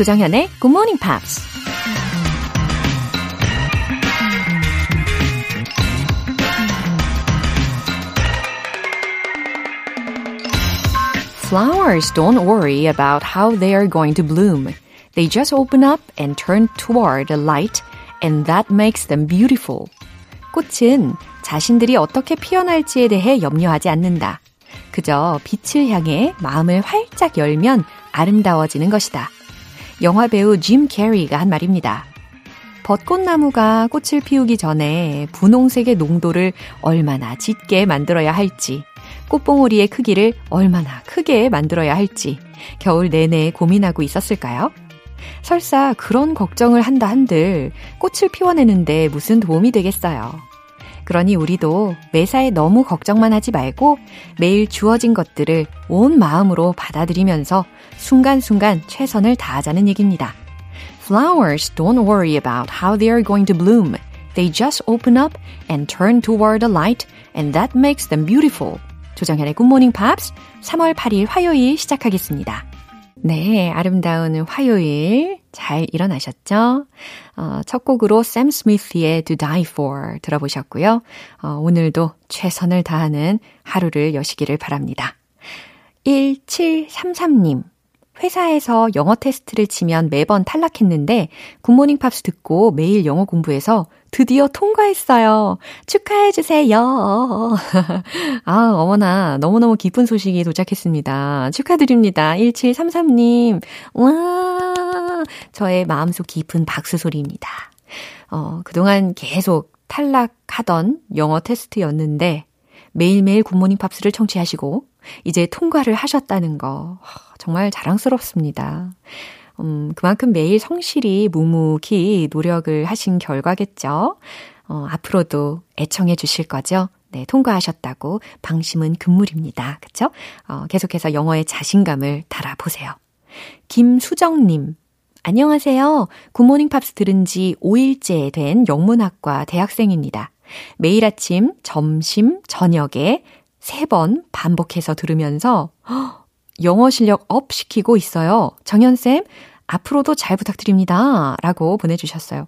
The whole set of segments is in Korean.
조정현의 Good Morning Pops. Flowers don't worry about how they are going to bloom. They just open up and turn toward the light, and that makes them beautiful. 꽃은 자신들이 어떻게 피어날지에 대해 염려하지 않는다. 그저 빛을 향해 마음을 활짝 열면 아름다워지는 것이다. 영화 배우 짐 캐리가 한 말입니다. 벚꽃나무가 꽃을 피우기 전에 분홍색의 농도를 얼마나 짙게 만들어야 할지, 꽃봉오리의 크기를 얼마나 크게 만들어야 할지 겨울 내내 고민하고 있었을까요? 설사 그런 걱정을 한다 한들 꽃을 피워내는데 무슨 도움이 되겠어요. 그러니 우리도 매사에 너무 걱정만 하지 말고 매일 주어진 것들을 온 마음으로 받아들이면서 순간순간 최선을 다하자는 얘기입니다. Flowers don't worry about how they are going to bloom. They just open up and turn toward the light, and that makes them beautiful. 조정현의 굿모닝 팝스 3월 8일 화요일 시작하겠습니다. 네, 아름다운 화요일 잘 일어나셨죠? 어, 첫 곡으로 샘 스미스의 To Die For 들어보셨고요. 어, 오늘도 최선을 다하는 하루를 여시기를 바랍니다. 1733님. 회사에서 영어 테스트를 치면 매번 탈락했는데 굿모닝 팝스 듣고 매일 영어 공부해서 드디어 통과했어요. 축하해 주세요. 아, 어머나, 너무너무 기쁜 소식이 도착했습니다. 축하드립니다. 1733님. 와, 저의 마음속 깊은 박수 소리입니다. 어, 그동안 계속 탈락하던 영어 테스트였는데, 매일매일 굿모닝 팝스를 청취하시고, 이제 통과를 하셨다는 거, 정말 자랑스럽습니다. 음, 그만큼 매일 성실히 묵묵히 노력을 하신 결과겠죠. 어, 앞으로도 애청해 주실 거죠? 네, 통과하셨다고 방심은 금물입니다. 그쵸? 어, 계속해서 영어의 자신감을 달아보세요. 김수정님. 안녕하세요. 굿모닝 팝스 들은 지 5일째 된 영문학과 대학생입니다. 매일 아침, 점심, 저녁에 세번 반복해서 들으면서 영어 실력 up 시키고 있어요. 정연쌤, 앞으로도 잘 부탁드립니다. 라고 보내주셨어요.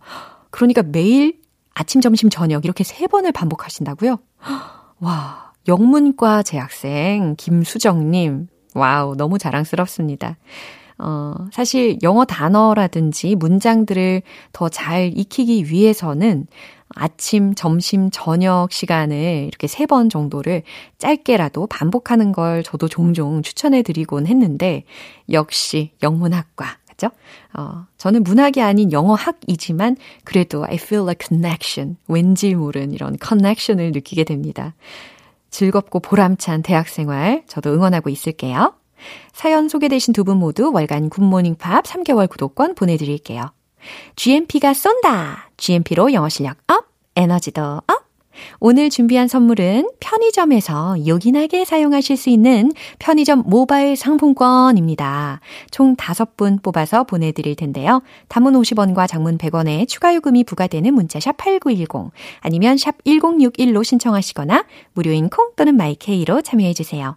그러니까 매일 아침, 점심, 저녁 이렇게 세 번을 반복하신다고요? 와, 영문과 재학생 김수정님. Wow, 너무 자랑스럽습니다. 어, 사실 영어 단어라든지 문장들을 더 잘 익히기 위해서는 아침, 점심, 저녁 시간을 이렇게 세 번 정도를 짧게라도 반복하는 걸 저도 종종 추천해 드리곤 했는데, 역시 영문학과 맞죠? 어, 저는 문학이 아닌 영어학이지만 그래도 I feel a connection. 왠지 모른 이런 connection을 느끼게 됩니다. 즐겁고 보람찬 대학 생활 저도 응원하고 있을게요. 사연 소개되신 두 분 모두 월간 굿모닝 팝스 3개월 구독권 보내드릴게요. GMP가 쏜다! GMP로 영어 실력 up, 에너지도 up! 오늘 준비한 선물은 편의점에서 요긴하게 사용하실 수 있는 편의점 모바일 상품권입니다. 총 5분 뽑아서 보내드릴 텐데요. 단문 50원과 장문 100원에 추가 요금이 부과되는 문자 샵 8910 아니면 샵 1061로 신청하시거나 무료인 콩 또는 마이케이로 참여해주세요.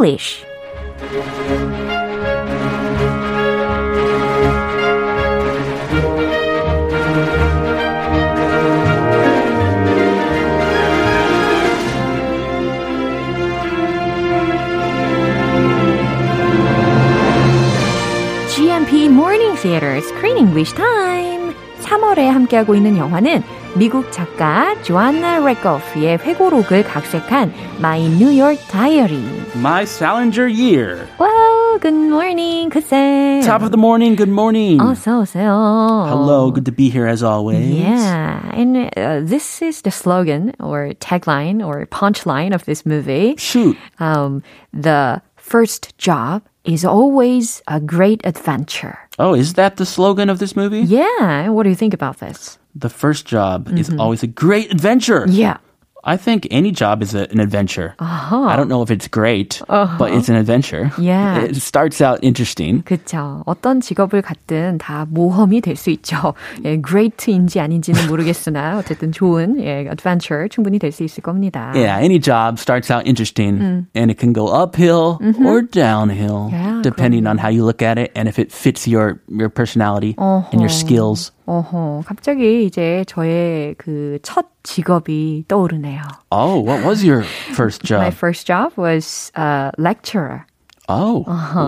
English. GMP Morning Theater Screen English Time 3월에 함께하고 있는 영화는 미국 작가 조안나 레거프의 회고록을 각색한 My New York Diary. My Salinger Year. 와우! good morning, 그쌤. Top of the morning, good morning. 어서 오세요. Hello, good to be here as always. Yeah, and uh, this is the slogan or tagline or punchline of this movie. Shoot. Um, the first job is always a great adventure. Oh, is that the slogan of this movie? Yeah, what do you think about this? The first job is mm-hmm. always a great adventure. Yeah. I think any job is a, an adventure. Uh-huh. I don't know if it's great, but it's an adventure. Yeah. It starts out interesting. 그쵸. 어떤 직업을 갖든 다 모험이 될 수 있죠. 예, great인지 아닌지는 모르겠으나 어쨌든 좋은 예, adventure 충분히 될 수 있을 겁니다. Yeah, any job starts out interesting and it can go uphill or downhill Yeah, depending on how you look at it and if it fits your your personality and your skills. 어허, 갑자기 이제 저의 그 첫 직업이 떠오르네요. Oh, what was your first job? My first job was a lecturer oh,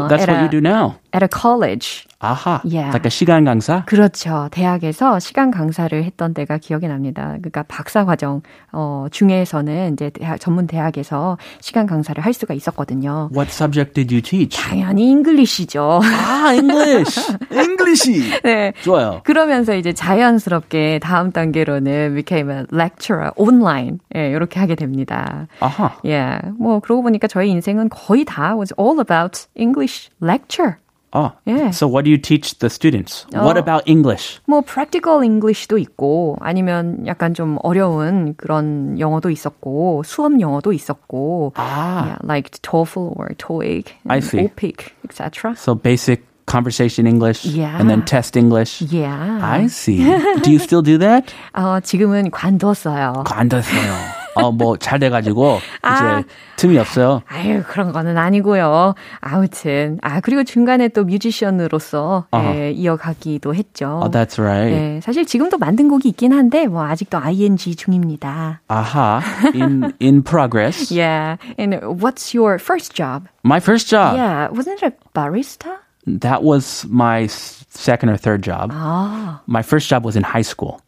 that's at what a- you do now. at a college. Aha. Yeah. A 시간 강사? 그렇죠. 대학에서 시간 강사를 했던 때가 기억이 납니다. 그러니까 박사 과정 어, 중에서는 이제 대학, 전문 대학에서 시간 강사를 할 수가 있었거든요. What subject did you teach? 당연히 잉글리시죠. 아, English. Englishy. 네. 좋아요. 그러면서 이제 자연스럽게 다음 단계로는 became a lecturer online. 예, 이렇게 하게 됩니다. 아하. 예. 뭐 그러고 보니까 저희 인생은 거의 다 was all about English lecture. Oh. Yeah. So what do you teach the students? What Oh. about English? 뭐 practical English도 있고 아니면 약간 좀 어려운 그런 영어도 있었고 수업 영어도 있었고 아. yeah, like TOEFL or TOEIC, I see. OPIC, etc. So basic conversation English Yeah. and then test English. Yeah. I see. do you still do that? 어, 지금은 관뒀어요. 안 됐어요. 어, 뭐, 잘 돼가지고, 아. 이제, 틈이 없어요. 아유 그런 거는 아니고요. 아무튼 아 그리고 중간에 또 뮤지션으로서 예, 이어가기도 했죠. Oh, that's right. 네, 사실 지금도 만든 곡이 있긴 한데 뭐 아직도 ing 중입니다. Aha. In, in progress. Yeah. And what's your first job? My first job. Yeah, wasn't it a barista? That was my s- second or third job. 아, My first job was in high school.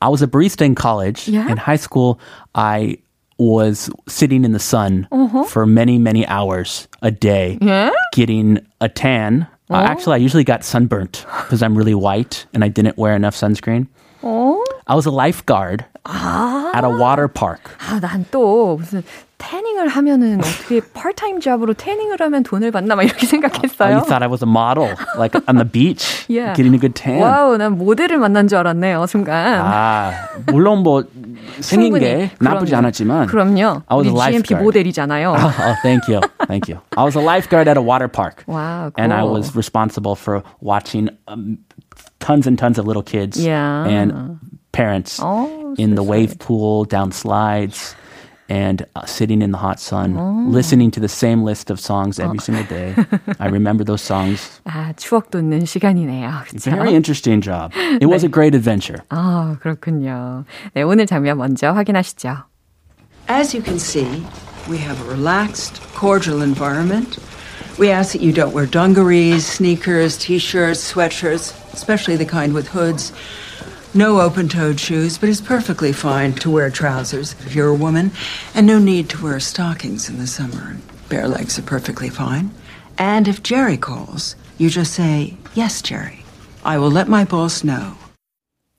I was a barista in college. Yeah? In high school, I was sitting in the sun Uh-huh. for many, many hours a day, Yeah? getting a tan. Uh, Oh. actually, I usually got sunburnt because I'm really white and I didn't wear enough sunscreen. 어? I was a lifeguard 아, at a water park. 아, 난 또 무슨 태닝을 하면은 어떻게 파트타임 잡으로 태닝을 하면 돈을 받나 막 이렇게 Oh, 생각했어요. you thought I was a model, like on the beach, Yeah. getting a good tan. 와우, 난 모델을 만난 줄 알았네요, 순간. 아, 물론 뭐 생긴 게 충분히. 나쁘지 그럼요. 않았지만. 그럼요. I was 우리 a GMP lifeguard. 모델이잖아요. oh, thank you. Thank you. I was a lifeguard at a water park. Wow, And I cool. was responsible for watching um, tons and tons of little kids Yeah. and parents Oh, in so the wave pool, down slides, and uh, sitting in the hot sun, Oh. listening to the same list of songs every single day. I remember those songs. 아, 추억 돋는 시간이네요. 그렇죠? Very interesting job. It was a great adventure. 아, 그렇군요. 네, 오늘 장면 먼저 확인하시죠. As you can see, we have a relaxed, cordial environment. We ask that you don't wear dungarees, sneakers, t shirts, sweatshirts, especially the kind with hoods. No open toed shoes, but it's perfectly fine to wear trousers if you're a woman, and no need to wear stockings in the summer. Bare legs are perfectly fine. And if Jerry calls, you just say, Yes, Jerry. I will let my boss know.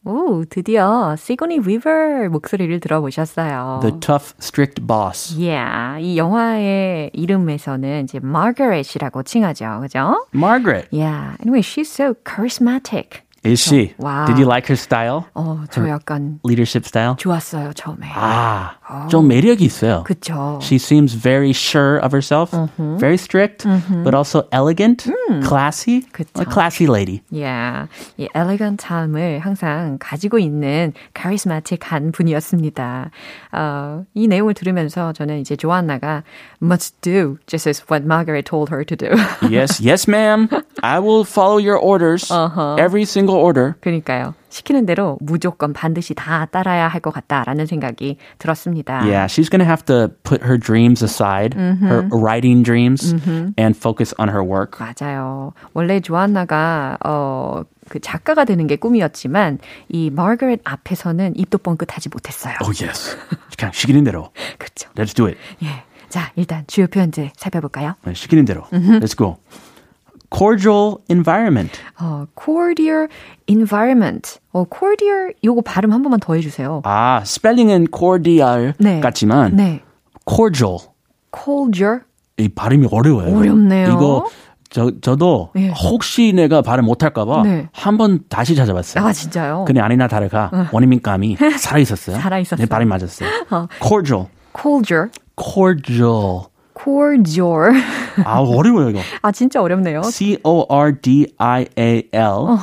오, 드디어 시고니 위버 목소리를 들어보셨어요. The tough, strict boss. Yeah, 이 영화의 이름에서는 이제 Margaret이라고 칭하죠. 그죠? Margaret. Yeah, anyway, she's so charismatic. Is she? Wow. Did you like her style? 어, 저 약간 Leadership style? 좋았어요, 처음에. 아, 좀 매력이 있어요. 그쵸. She seems very sure of herself, very strict, but also elegant, classy, 그쵸. a classy lady. Yeah, 이 엘레건트함을 항상 가지고 있는 카리스마틱한 분이었습니다. 어, 이 내용을 들으면서 저는 이제 조안나가 must do just as what Margaret told her to do. yes, yes, ma'am. I will follow your orders, every single order. 그러니까요. 시키는 대로 무조건 반드시 다 따라야 할 것 같다라는 생각이 들었습니다. Yeah, she's going to have to put her dreams aside, her writing dreams, and focus on her work. 맞아요. 원래 조안나가 어, 그 작가가 되는 게 꿈이었지만 이 마거렛 앞에서는 입도 뻥끗하지 못했어요. Oh, yes. 그냥 시키는 대로. 그렇죠. Let's do it. 예. 자, 일단 주요 표현들 살펴볼까요? 네, 시키는 대로. Let's go. Cordial environment. 어, cordial environment. 어, cordial 요거 발음 한 번만 더 해주세요. 아, 스펠링은 cordial 네. 같지만 네. cordial cordial. 이 발음이 어려워요. 어렵네요. 이거 저 저도 예. 혹시 내가 발음 못할까봐 네. 한번 다시 찾아봤어요. 아 진짜요? 근데 아니나 다르가 원어민감이 살아 있었어요. 살아 있었어요. 네, 발음이 맞았어요. cordial, cordial. cordial. cordial. 아 어려워요 이거. 아 진짜 어렵네요. C O R D I A L.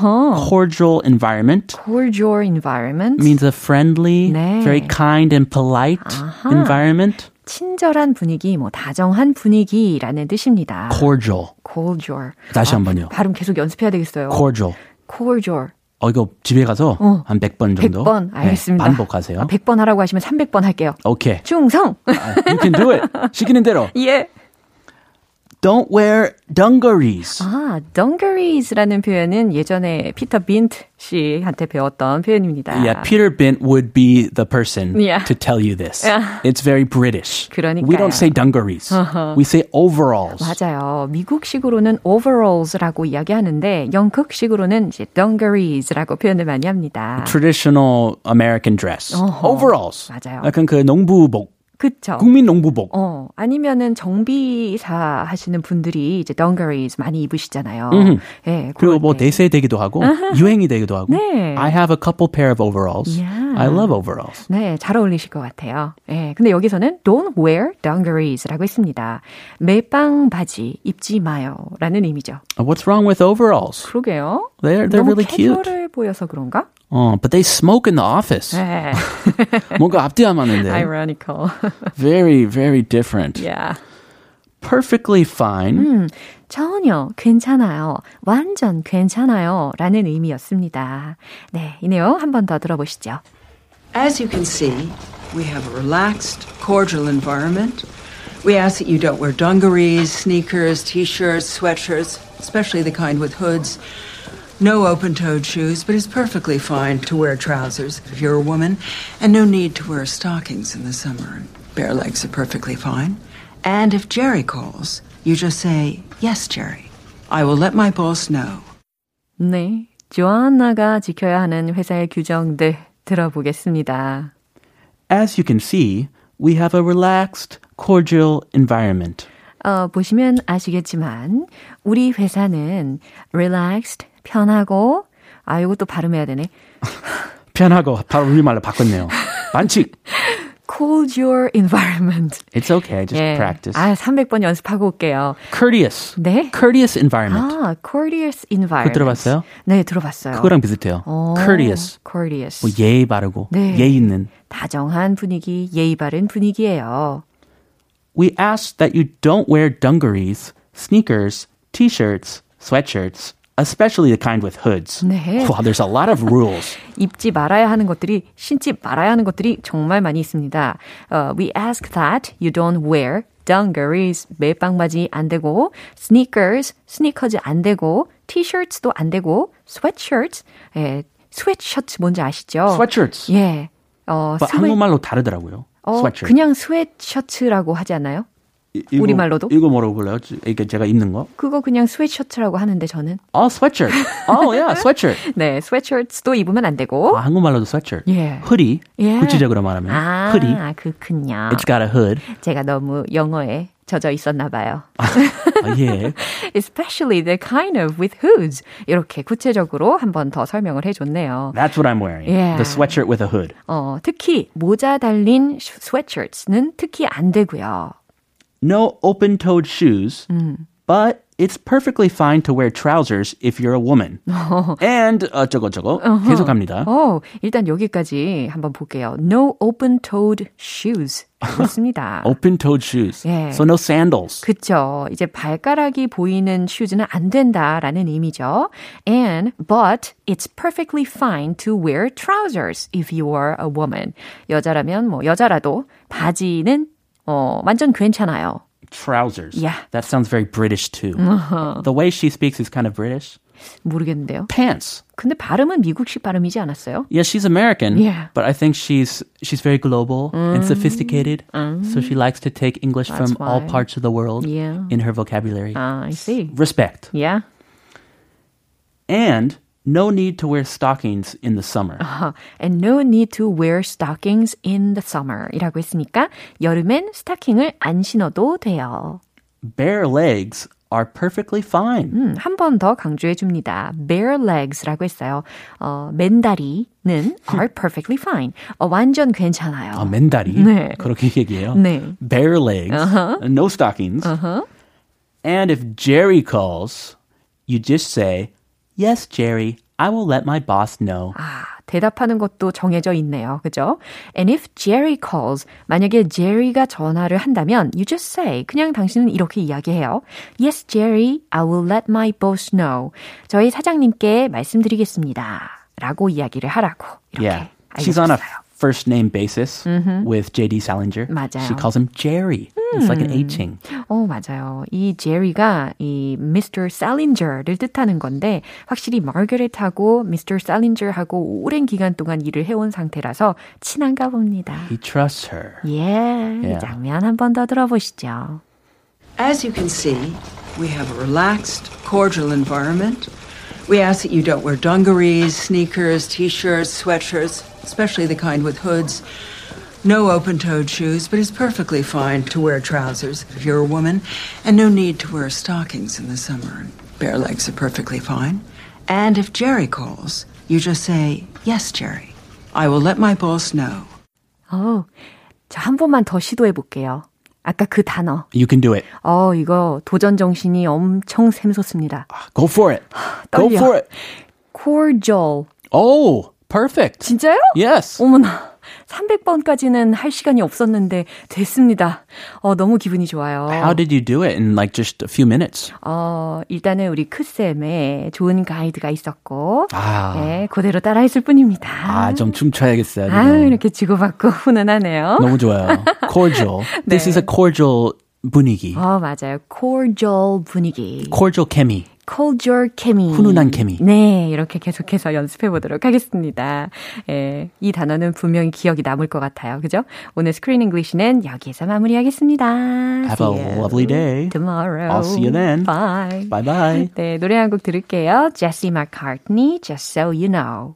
Cordial environment cordial environment. means a friendly, 네. very kind and polite environment. 친절한 분위기, 뭐 다정한 분위기라는 뜻입니다. Cordial. cordial. 다시 한번요. 발음 계속 연습해야 되겠어요. Cordial. cordial. 어 이거 집에 가서 어. 한 100번 정도 100번 알겠습니다. 네, 반복하세요. 아, 100번 하라고 하시면 300번 할게요. 오케이. 충성. You can do it. 시키는 대로. 예. Don't wear dungarees. 아, dungeries라는 표현은 예전에 피터 빈트 씨한테 배웠던 표현입니다. Yeah, Peter Bint would be the person Yeah. to tell you this. Yeah. It's very British. 그러니까요. We don't say dungarees. We say overalls. 맞아요. 미국식으로는 overalls라고 이야기하는데 영국식으로는 이제 dungeries라고 표현을 많이 합니다. Traditional American dress. 어허. Overalls. 맞아요. 약간 그 농부복. 그쵸? 국민 농부복. 어, 아니면은 정비사 하시는 분들이 이제 dungarees 많이 입으시잖아요. 예, 그리고 뭐 때. 대세 되기도 하고 유행이 되기도 하고. 네. I have a couple pair of overalls. Yeah. I love overalls. 네, 잘 어울리실 것 같아요. 예, 근데 여기서는 don't wear dungeries라고 했습니다. 매빵 바지 입지 마요. 라는 의미죠. What's wrong with overalls? 그러게요. They're they're really cute. 보여서 그런가? 어, but they smoke in the office. 네. 뭔가 앞뒤 안 맞는데. ironical. Very very different. yeah. Perfectly fine. 전혀 괜찮아요. 완전 괜찮아요. 라는 의미였습니다. 네, 이 내용 한 번 더 들어보시죠. As you can see, we have a relaxed, cordial environment. We ask that you don't wear dungarees, sneakers, t-shirts, sweatshirts, especially the kind with hoods. No open-toed shoes, but it's perfectly fine to wear trousers if you're a woman, and no need to wear stockings in the summer. Bare legs are perfectly fine. And if Jerry calls, you just say, "Yes, Jerry. I will let my boss know." 네, 조안나가 지켜야 하는 회사의 규정들 들어보겠습니다. As you can see, we have a relaxed, cordial environment. 어, 보시면 아시겠지만 우리 회사는 relaxed, 편하고 아, 이것도 발음해야 되네. 편하고 바로 우리말로 바꿨네요. 반칙. cordial environment. It's okay. Just 예. practice. 아, 300번 연습하고 올게요. Courteous. 네. Courteous environment. 아, courteous environment. 그거 들어봤어요? 네, 들어봤어요. 그거랑 비슷해요. 어, Courteous. courteous. 뭐 예의 바르고 네. 예의 있는. 다정한 분위기, 예의 바른 분위기예요. We ask that you don't wear dungarees, sneakers, t-shirts, sweatshirts, especially the kind with hoods. 네. Wow, there's a lot of rules. 입지 말아야 하는 것들이 신지 말아야 하는 것들이 정말 많이 있습니다. 어, we ask that you don't wear dungarees 매빵바지 안 되고 sneakers sneakers 안 되고 t-shirts도 안 되고 sweatshirts 예, sweatshirt 뭔지 아시죠? Sweatshirts. 예. 어, But 스웨- 한국말로 다르더라고요. 어, sweatshirt. 그냥 스웨트셔츠라고 하지 않나요? 이- 이거- 우리말로도? 이거 뭐라고 불러요? 이게 제가 입는 거? 그거 그냥 스웨트셔츠라고 하는데 저는 어, sweatshirt. 어, yeah, sweatshirt. 네, 스웨트셔츠도 입으면 안 되고 아, 한국말로도 sweatshirt. 예. hoodie. 예. 구체적으로 말하면 아, hoodie. 그렇군요. It's got a hood. 제가 너무 영어에 젖어 있었나 봐요. 아, 예. Especially the kind of with hoods. 이렇게 구체적으로 한 번 더 설명을 해줬네요. That's what I'm wearing. Yeah. The sweatshirt with a hood. 어, 특히 모자 달린 sweatshirts는 특히 안 되고요. No open-toed shoes, but it's perfectly fine to wear trousers if you're a woman. And 어쩌고 저쩌고 계속합니다. 어, 일단 여기까지 한번 볼게요. No open-toed shoes. 있습니다. Open-toed shoes. 예. So no sandals. 그쵸. 이제 발가락이 보이는 슈즈는 안 된다라는 의미죠. And, but it's perfectly fine to wear trousers if you are a woman. 여자라면 뭐 여자라도 바지는 어, 완전 괜찮아요. Trousers. Yeah. That sounds very British too. The way she speaks is kind of British. 모르겠는데요. Pants. 근데 발음은 미국식 발음이지 않았어요? Yeah, she's American. Yeah. But I think she's she's very global and sophisticated. So she likes to take English That's from all why. parts of the world Yeah. in her vocabulary. 아, I see. Respect. Yeah. And no need to wear stockings in the summer. Uh, and no need to wear stockings in the summer. 이라고 했으니까 여름엔 스타킹을 안 신어도 돼요. Bare legs are perfectly fine. 음, 한 번 더 강조해 줍니다. bare legs라고 했어요. 어, 맨다리는 are perfectly fine. 어, 완전 괜찮아요. 아, 맨다리. 네. 그렇게 얘기해요. 네. Bare legs, Uh-huh. no stockings. Uh-huh. And if Jerry calls, you just say, "Yes, Jerry. I will let my boss know." 아, 대답하는 것도 정해져 있네요. 그죠? And if Jerry calls, 만약에 제리가 전화를 한다면 you just say, 그냥 당신은 이렇게 이야기해요. Yes, Jerry, I will let my boss know. 저희 사장님께 말씀드리겠습니다. 라고 이야기를 하라고. 이렇게 Yeah. She's on a 알려줬어요. first name basis with JD Salinger. 맞아요. She calls him Jerry. It's like an Hing. 어, 맞아요. 이 제리가 이 Mr. Salinger를 뜻하는 건데 확실히 마거렛하고 Mr. Salinger하고 오랜 기간 동안 일을 해온 상태라서 친한가 봅니다. He trusts her. 예, 이 Yeah. 장면 한 번 더 들어보시죠. As you can see, we have a relaxed, cordial environment. We ask that you don't wear dungarees, sneakers, t-shirts, sweatshirts, especially the kind with hoods. No open-toed shoes, but it's perfectly fine to wear trousers if you're a woman, and no need to wear stockings in the summer. Bare legs are perfectly fine. And if Jerry calls, you just say, "Yes, Jerry. I will let my boss know." 어, 자, 한 번만 더 시도해 볼게요. 아까 그 단어. You can do it. 어, 이거 도전 정신이 엄청 샘솟습니다. Go for it. Go 떨려. for it. cordial. Oh, Perfect. 진짜요? Yes. 어머나. 300번까지는 할 시간이 없었는데 됐습니다. 어, 너무 기분이 좋아요. How did you do it in like just a few minutes? 어, 일단은 우리 크쌤의 좋은 가이드가 있었고, 아. 네, 그대로 따라했을 뿐입니다. 아, 좀 춤춰야겠어요. 아. 이렇게 주고받고 훈훈하네요. 너무 좋아요. Cordial. This 네. is a cordial 분위기. 어, 맞아요. cordial 분위기. Cordial 케미. Cordial 케미. 훈훈한 케미. 네, 이렇게 계속해서 연습해 보도록 하겠습니다. 예, 이 단어는 분명히 기억이 남을 것 같아요. 그죠? 오늘 Screen English는 여기에서 마무리하겠습니다. Have a lovely day. Tomorrow. I'll see you then. Bye. Bye bye. 네, 노래 한 곡 들을게요. Jesse McCartney, Just So You Know.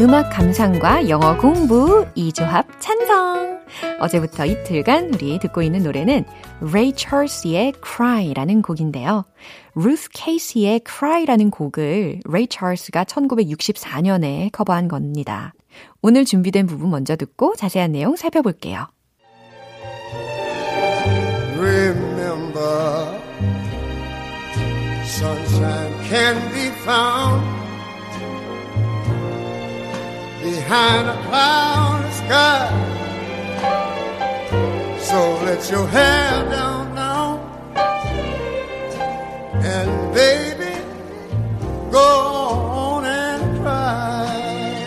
음악 감상과 영어 공부 이 조합 찬성 어제부터 이틀간 우리 듣고 있는 노래는 Ray Charles의 Cry라는 곡인데요. Ruth Casey의 Cry라는 곡을 Ray Charles가 1964년에 커버한 겁니다. 오늘 준비된 부분 먼저 듣고 자세한 내용 살펴볼게요. Remember, sunshine can be found behind a clouded sky. So let your hair down now, and baby, go on and cry.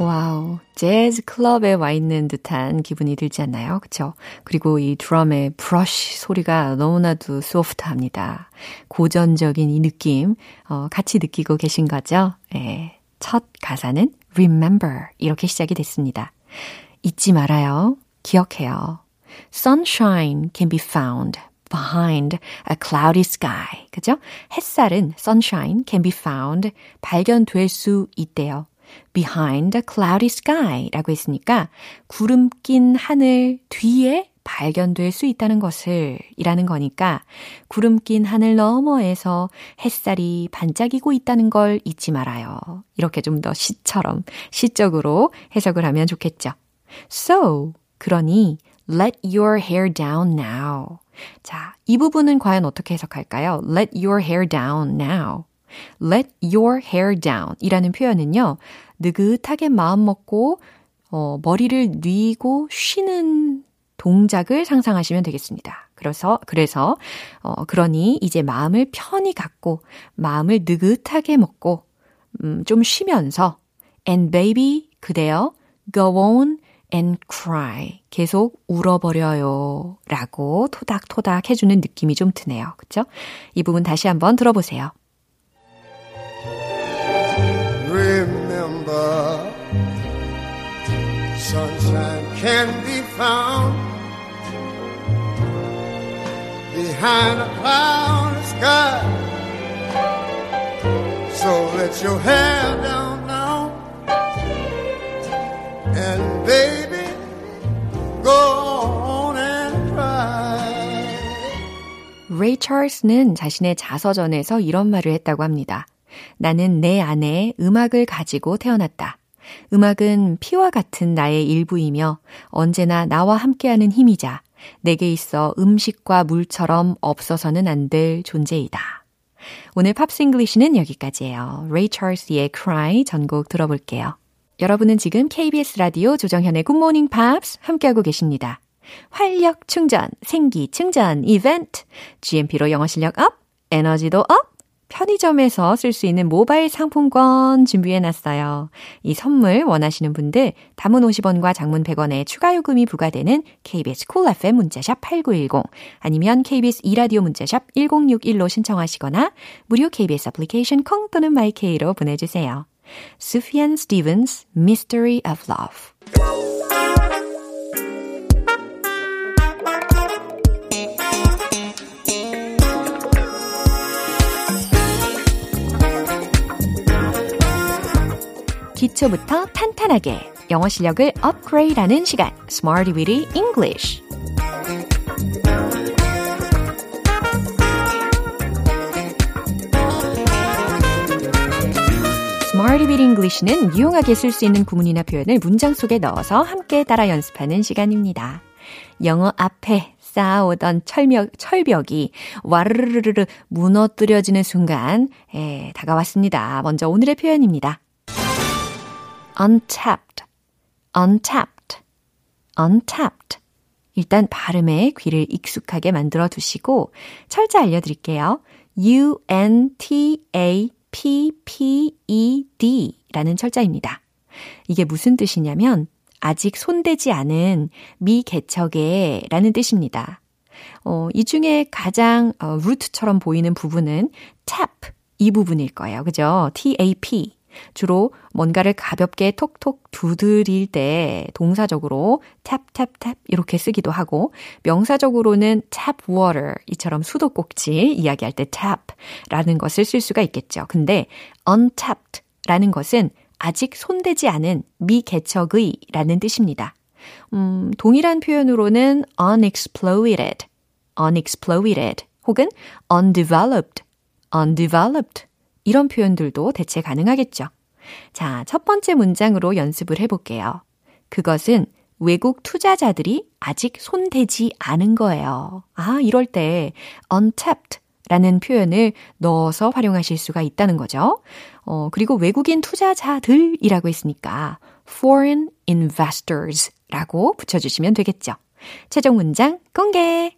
wow, 재즈 클럽에 와 있는 듯한 기분이 들지 않나요? 그쵸? 그리고 이 드럼의 브러쉬 소리가 너무나도 소프트합니다. 고전적인 이 느낌, 어, 같이 느끼고 계신 거죠? 예. 첫 가사는 remember 이렇게 시작이 됐습니다. 잊지 말아요. 기억해요. Sunshine can be found behind a cloudy sky. 그죠? 햇살은 sunshine can be found 발견될 수 있대요. behind a cloudy sky 라고 했으니까 구름 낀 하늘 뒤에 발견될 수 있다는 것을 이라는 거니까 구름 낀 하늘 너머에서 햇살이 반짝이고 있다는 걸 잊지 말아요. 이렇게 좀 더 시처럼 시적으로 해석을 하면 좋겠죠. So, 그러니 Let your hair down now. 자, 이 부분은 과연 어떻게 해석할까요? Let your hair down now. Let your hair down 이라는 표현은요, 느긋하게 마음 먹고, 어, 머리를 뉘고 쉬는 동작을 상상하시면 되겠습니다. 그래서, 그래서, 어, 그러니 이제 마음을 편히 갖고, 마음을 느긋하게 먹고, 음, 좀 쉬면서, and baby, 그대여, go on and cry. 계속 울어버려요. 라고 토닥토닥 해주는 느낌이 좀 드네요. 그쵸? 이 부분 다시 한번 들어보세요. Sunshine can be found behind a clouded sky. So let your hair down now, and baby, go on and cry. 레이 찰스는 자신의 자서전에서 이런 말을 했다고 합니다. 나는 내 안에 음악을 가지고 태어났다. 음악은 피와 같은 나의 일부이며 언제나 나와 함께하는 힘이자 내게 있어 음식과 물처럼 없어서는 안 될 존재이다. 오늘 Pops English는 여기까지예요. Ray Charles의 Cry 전곡 들어볼게요. 여러분은 지금 KBS 라디오 조정현의 굿모닝 팝스 함께하고 계십니다. 활력 충전, 생기 충전 이벤트. GMP로 영어 실력 up, 에너지도 up. 편의점에서 쓸 수 있는 모바일 상품권 준비해 놨어요. 이 선물 원하시는 분들 단문 50원과 장문 100원의 추가 요금이 부과되는 KBS Cool FM 문자샵 8910 아니면 KBS 이라디오 문자샵 1061로 신청하시거나 무료 KBS 애플리케이션 콩 또는 마이케이로 보내 주세요. Sufjan Stevens Mystery of Love 기초부터 탄탄하게 영어 실력을 업그레이드하는 시간 Smarty Weedy English Smarty Weedy English는 유용하게 쓸 수 있는 구문이나 표현을 문장 속에 넣어서 함께 따라 연습하는 시간입니다. 영어 앞에 쌓아오던 철벽, 철벽이 와르르르르 무너뜨려지는 순간 에, 다가왔습니다. 먼저 오늘의 표현입니다. Untapped, untapped, untapped. 일단 발음에 귀를 익숙하게 만들어 두시고 철자 알려드릴게요. U-N-T-A-P-P-E-D 라는 철자입니다. 이게 무슨 뜻이냐면 아직 손대지 않은 미개척에 라는 뜻입니다. 어, 이 중에 가장 어, 루트처럼 보이는 부분은 tap 이 부분일 거예요. 그죠? T-A-P 주로 뭔가를 가볍게 톡톡 두드릴 때 동사적으로 tap 이렇게 쓰기도 하고 명사적으로는 tap water 이처럼 수도꼭지 이야기할 때 tap라는 것을 쓸 수가 있겠죠. 근데 untapped 라는 것은 아직 손대지 않은 미개척의 라는 뜻입니다. 음, 동일한 표현으로는 unexploded, unexploded 혹은 undeveloped, undeveloped 이런 표현들도 대체 가능하겠죠. 자, 첫 번째 문장으로 연습을 해볼게요. 그것은 외국 투자자들이 아직 손대지 않은 거예요. 아, 이럴 때 untapped 라는 표현을 넣어서 활용하실 수가 있다는 거죠. 어, 그리고 외국인 투자자들이라고 했으니까 foreign investors 라고 붙여주시면 되겠죠. 최종 문장 공개!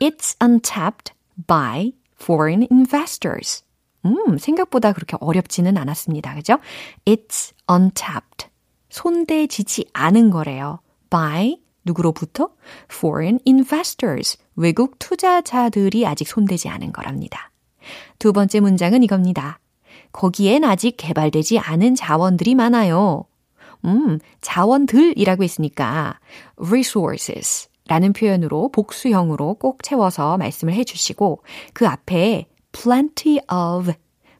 It's untapped by foreign investors. 음, 생각보다 그렇게 어렵지는 않았습니다. 그죠? It's untapped. 손대지지 않은 거래요. by 누구로부터? foreign investors. 외국 투자자들이 아직 손대지 않은 거랍니다. 두 번째 문장은 이겁니다. 거기엔 아직 개발되지 않은 자원들이 많아요. 음, 자원들이라고 했으니까 resources 라는 표현으로 복수형으로 꼭 채워서 말씀을 해주시고 그 앞에 plenty of,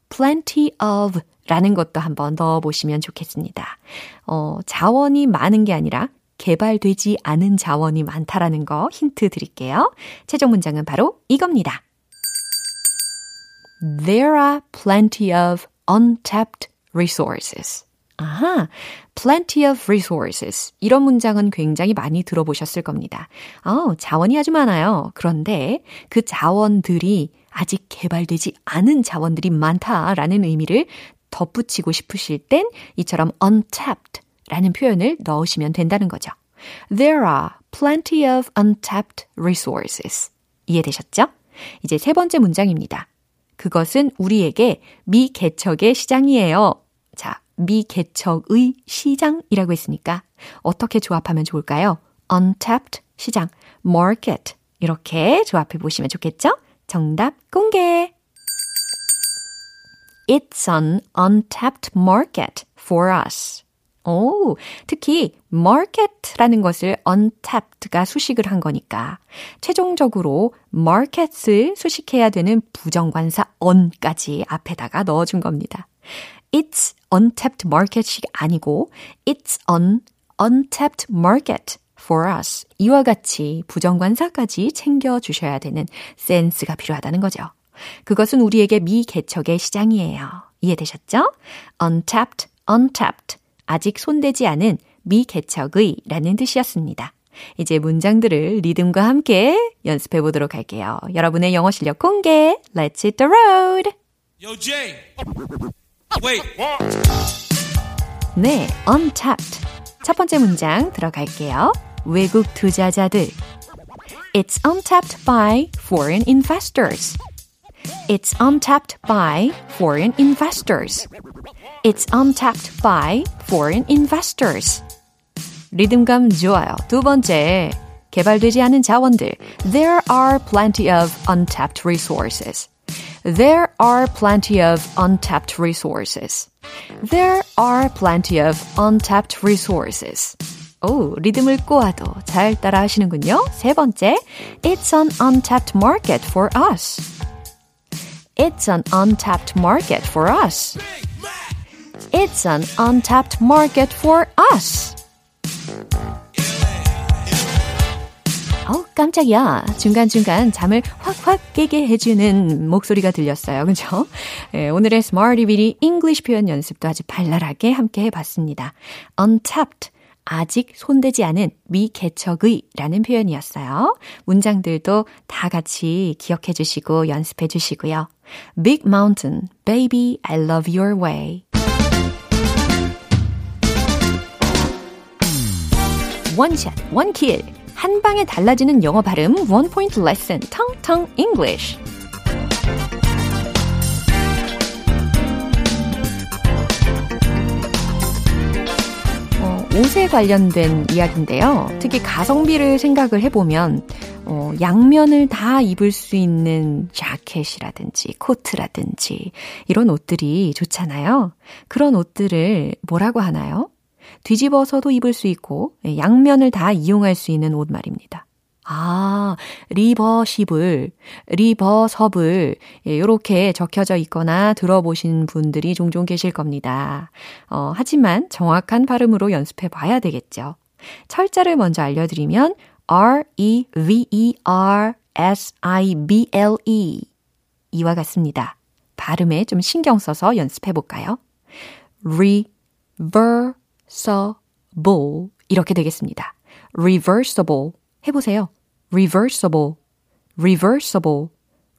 plenty of 라는 것도 한번 넣어보시면 좋겠습니다. 어, 자원이 많은 게 아니라 개발되지 않은 자원이 많다라는 거 힌트 드릴게요. 최종 문장은 바로 이겁니다. There are plenty of untapped resources. 아하, plenty of resources. 이런 문장은 굉장히 많이 들어보셨을 겁니다. 어, 자원이 아주 많아요. 그런데 그 자원들이 아직 개발되지 않은 자원들이 많다라는 의미를 덧붙이고 싶으실 땐 이처럼 untapped 라는 표현을 넣으시면 된다는 거죠. There are plenty of untapped resources. 이해되셨죠? 이제 세 번째 문장입니다. 그것은 우리에게 미개척의 시장이에요. 자, 미개척의 시장이라고 했으니까 어떻게 조합하면 좋을까요? untapped 시장, market 이렇게 조합해 보시면 좋겠죠? 정답 공개! It's an untapped market for us. 오, 특히 market라는 것을 untapped가 수식을 한 거니까 최종적으로 market을 수식해야 되는 부정관사 on까지 앞에다가 넣어준 겁니다. It's untapped market이 아니고 It's an untapped market for us. 이와 같이 부정관사까지 챙겨주셔야 되는 센스가 필요하다는 거죠. 그것은 우리에게 미개척의 시장이에요. 이해되셨죠? untapped, untapped. 아직 손대지 않은 미개척의 라는 뜻이었습니다. 이제 문장들을 리듬과 함께 연습해 보도록 할게요. 여러분의 영어 실력 공개. Let's hit the road. Yo, Jay. Wait. 네, untapped. 첫 번째 문장 들어갈게요. 외국 투자자들. It's untapped by foreign investors. It's untapped by foreign investors. It's untapped by foreign investors. 리듬감 좋아요. 두 번째, 개발되지 않은 자원들. There are plenty of untapped resources. There are plenty of untapped resources. There are plenty of untapped resources. 오, 리듬을 꼬아도 잘 따라 하시는군요. 세 번째, It's an untapped market for us. It's an untapped market for us. It's an untapped market for us. 어, 깜짝이야. 중간중간 잠을 확확 깨게 해주는 목소리가 들렸어요. 그죠? 예, 오늘의 Smarty Bitty English 표현 연습도 아주 발랄하게 함께 해봤습니다. untapped. 아직 손대지 않은 미개척의 라는 표현이었어요. 문장들도 다 같이 기억해 주시고 연습해 주시고요. Big Mountain, Baby, I Love Your Way. One shot, one kill. 한 방에 달라지는 영어 발음 one point lesson 텅텅 English. 옷에 관련된 이야기인데요. 특히 가성비를 생각을 해보면, 어, 양면을 다 입을 수 있는 자켓이라든지, 코트라든지, 이런 옷들이 좋잖아요. 그런 옷들을 뭐라고 하나요? 뒤집어서도 입을 수 있고, 예, 양면을 다 이용할 수 있는 옷 말입니다. 아, 리버십을, 리버섭을, 예, 요렇게 적혀져 있거나 들어보신 분들이 종종 계실 겁니다. 어, 하지만 정확한 발음으로 연습해 봐야 되겠죠. 철자를 먼저 알려드리면, R-E-V-E-R-S-I-B-L-E. 이와 같습니다. 발음에 좀 신경 써서 연습해 볼까요? Reversible. 이렇게 되겠습니다. reversible. 해보세요. reversible, reversible,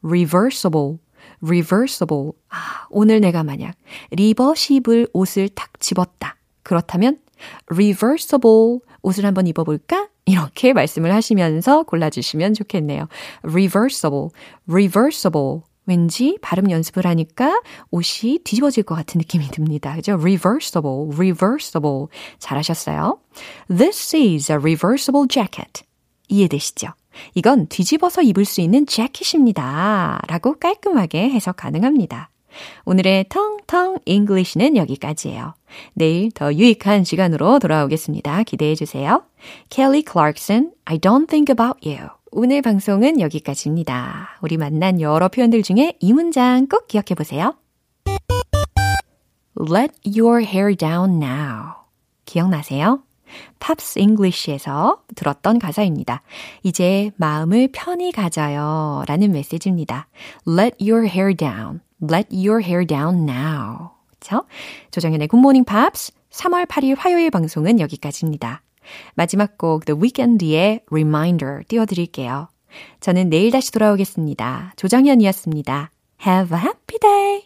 reversible, reversible. 아, 오늘 내가 만약 리버시블 옷을 탁 집었다. 그렇다면 reversible 옷을 한번 입어볼까? 이렇게 말씀을 하시면서 골라주시면 좋겠네요. reversible, reversible. 왠지 발음 연습을 하니까 옷이 뒤집어질 것 같은 느낌이 듭니다. 그죠? reversible, reversible. 잘하셨어요. This is a reversible jacket. 이해되시죠? 이건 뒤집어서 입을 수 있는 재킷입니다. 라고 깔끔하게 해석 가능합니다. 오늘의 텅텅 English는 여기까지예요. 내일 더 유익한 시간으로 돌아오겠습니다. 기대해 주세요. Kelly Clarkson, I don't think about you. 오늘 방송은 여기까지입니다. 우리 만난 여러 표현들 중에 이 문장 꼭 기억해 보세요. Let your hair down now. 기억나세요? Pops English에서 들었던 가사입니다. 이제 마음을 편히 가져요. 라는 메시지입니다. Let your hair down. Let your hair down now. 그쵸? 조정현의 굿모닝 팝스 3월 8일 화요일 방송은 여기까지입니다. 마지막 곡 The Weeknd의 Reminder 띄워드릴게요. 저는 내일 다시 돌아오겠습니다. 조정현이었습니다. Have a happy day!